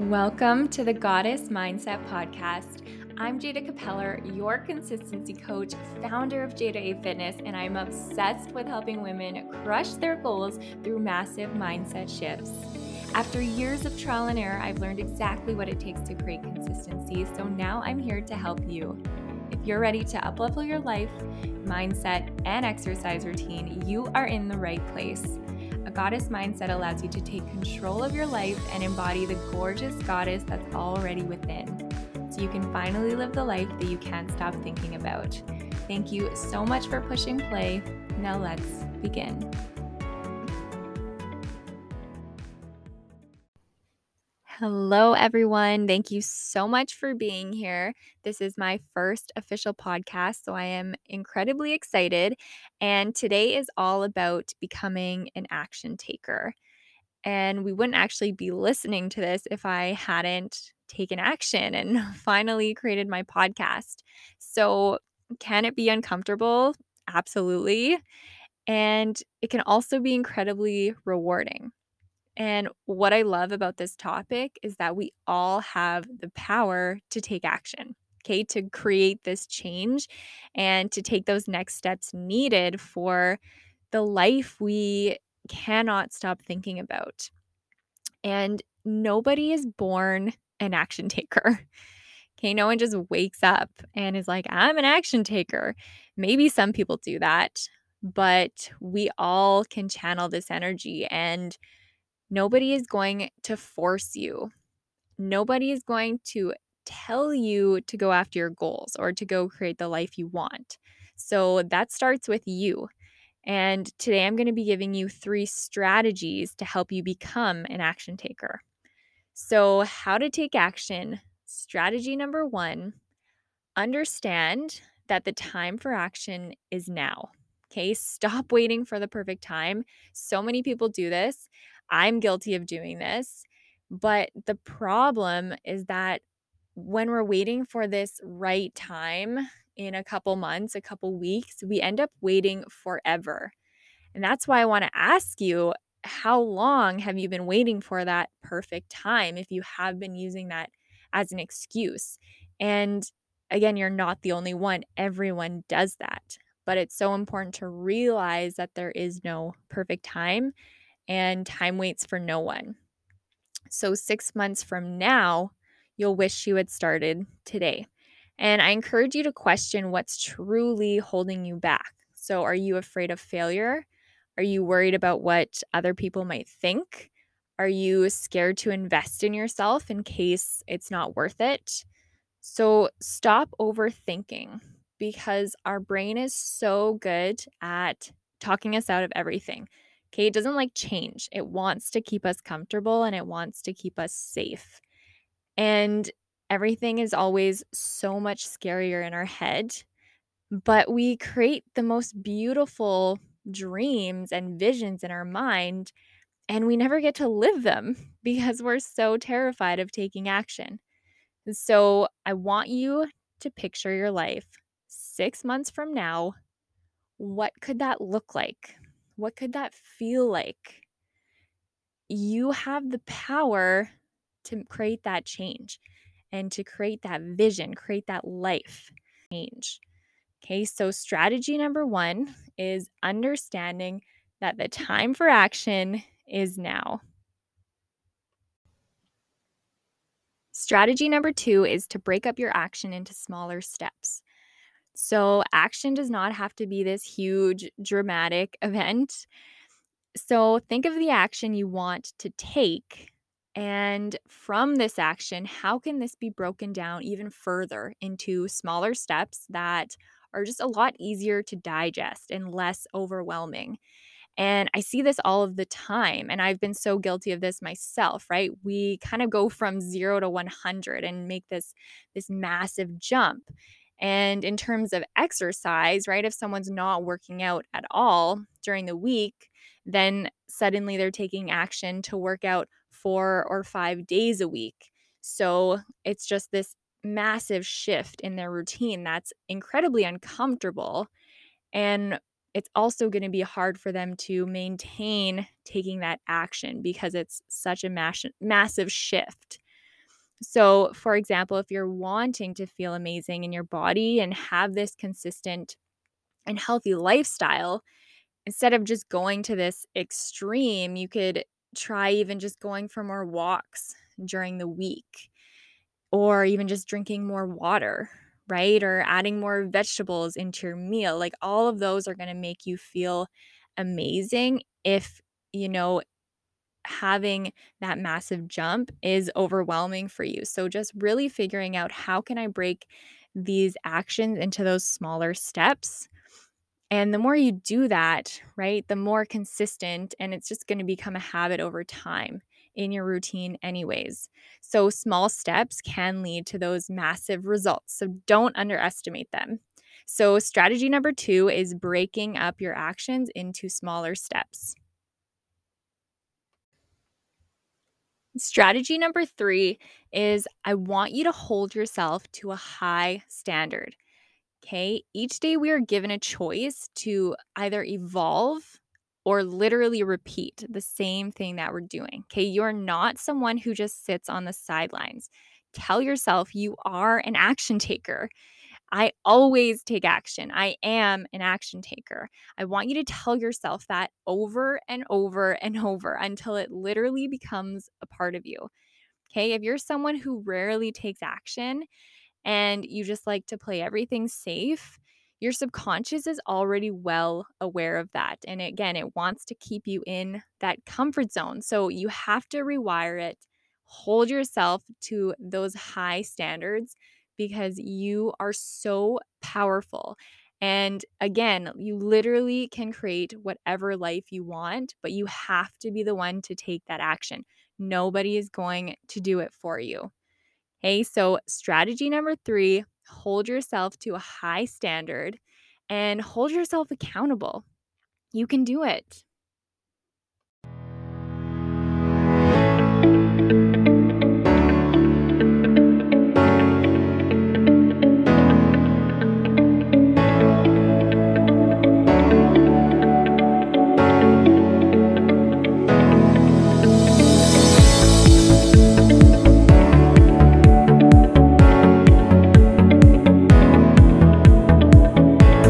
Welcome to the Goddess Mindset Podcast. I'm Jada Capeller, your consistency coach, founder of Jada A Fitness, and I'm obsessed with helping women crush their goals through massive mindset shifts. After years of trial and error, I've learned exactly what it takes to create consistency, so now I'm here to help you. If you're ready to uplevel your life, mindset, and exercise routine, you are in the right place. A goddess mindset allows you to take control of your life and embody the gorgeous goddess that's already within. So you can finally live the life that you can't stop thinking about. Thank you so much for pushing play. Now let's begin. Hello, everyone. Thank you so much for being here. This is my first official podcast, so I am incredibly excited. And today is all about becoming an action taker. And we wouldn't actually be listening to this if I hadn't taken action and finally created my podcast. So, can it be uncomfortable? Absolutely. And it can also be incredibly rewarding. And what I love about this topic is that we all have the power to take action, okay, to create this change and to take those next steps needed for the life we cannot stop thinking about. And nobody is born an action taker. Okay, no one just wakes up and is like, I'm an action taker. Maybe some people do that, but we all can channel this energy and Nobody is going to force you. Nobody is going to tell you to go after your goals or to go create the life you want. So that starts with you. And today I'm going to be giving you three strategies to help you become an action taker. So, how to take action. Strategy number one understand that the time for action is now. Okay, stop waiting for the perfect time. So many people do this. I'm guilty of doing this. But the problem is that when we're waiting for this right time in a couple months, a couple weeks, we end up waiting forever. And that's why I want to ask you how long have you been waiting for that perfect time if you have been using that as an excuse? And again, you're not the only one. Everyone does that. But it's so important to realize that there is no perfect time and time waits for no one. So, six months from now, you'll wish you had started today. And I encourage you to question what's truly holding you back. So, are you afraid of failure? Are you worried about what other people might think? Are you scared to invest in yourself in case it's not worth it? So, stop overthinking because our brain is so good at talking us out of everything. Okay, it doesn't like change. It wants to keep us comfortable and it wants to keep us safe. And everything is always so much scarier in our head, but we create the most beautiful dreams and visions in our mind, and we never get to live them because we're so terrified of taking action. So, I want you to picture your life six months from now. What could that look like? What could that feel like? You have the power to create that change and to create that vision, create that life change. Okay, so strategy number one is understanding that the time for action is now. Strategy number two is to break up your action into smaller steps. So, action does not have to be this huge, dramatic event. So, think of the action you want to take. And from this action, how can this be broken down even further into smaller steps that are just a lot easier to digest and less overwhelming? And I see this all of the time. And I've been so guilty of this myself, right? We kind of go from zero to 100 and make this, this massive jump. And in terms of exercise, right, if someone's not working out at all during the week, then suddenly they're taking action to work out four or five days a week. So it's just this massive shift in their routine that's incredibly uncomfortable. And it's also going to be hard for them to maintain taking that action because it's such a mass- massive shift. So, for example, if you're wanting to feel amazing in your body and have this consistent and healthy lifestyle, instead of just going to this extreme, you could try even just going for more walks during the week or even just drinking more water, right? Or adding more vegetables into your meal. Like all of those are going to make you feel amazing if, you know, having that massive jump is overwhelming for you. So just really figuring out how can I break these actions into those smaller steps and the more you do that, right, the more consistent, and it's just going to become a habit over time in your routine, anyways. So, small steps can lead to those massive results. So, don't underestimate them. So, strategy number two is breaking up your actions into smaller steps. Strategy number three is I want you to hold yourself to a high standard. Okay. Each day we are given a choice to either evolve or literally repeat the same thing that we're doing. Okay. You're not someone who just sits on the sidelines. Tell yourself you are an action taker. I always take action. I am an action taker. I want you to tell yourself that over and over and over until it literally becomes a part of you. Okay. If you're someone who rarely takes action, and you just like to play everything safe, your subconscious is already well aware of that. And again, it wants to keep you in that comfort zone. So you have to rewire it, hold yourself to those high standards because you are so powerful. And again, you literally can create whatever life you want, but you have to be the one to take that action. Nobody is going to do it for you. Okay, so strategy number three hold yourself to a high standard and hold yourself accountable. You can do it.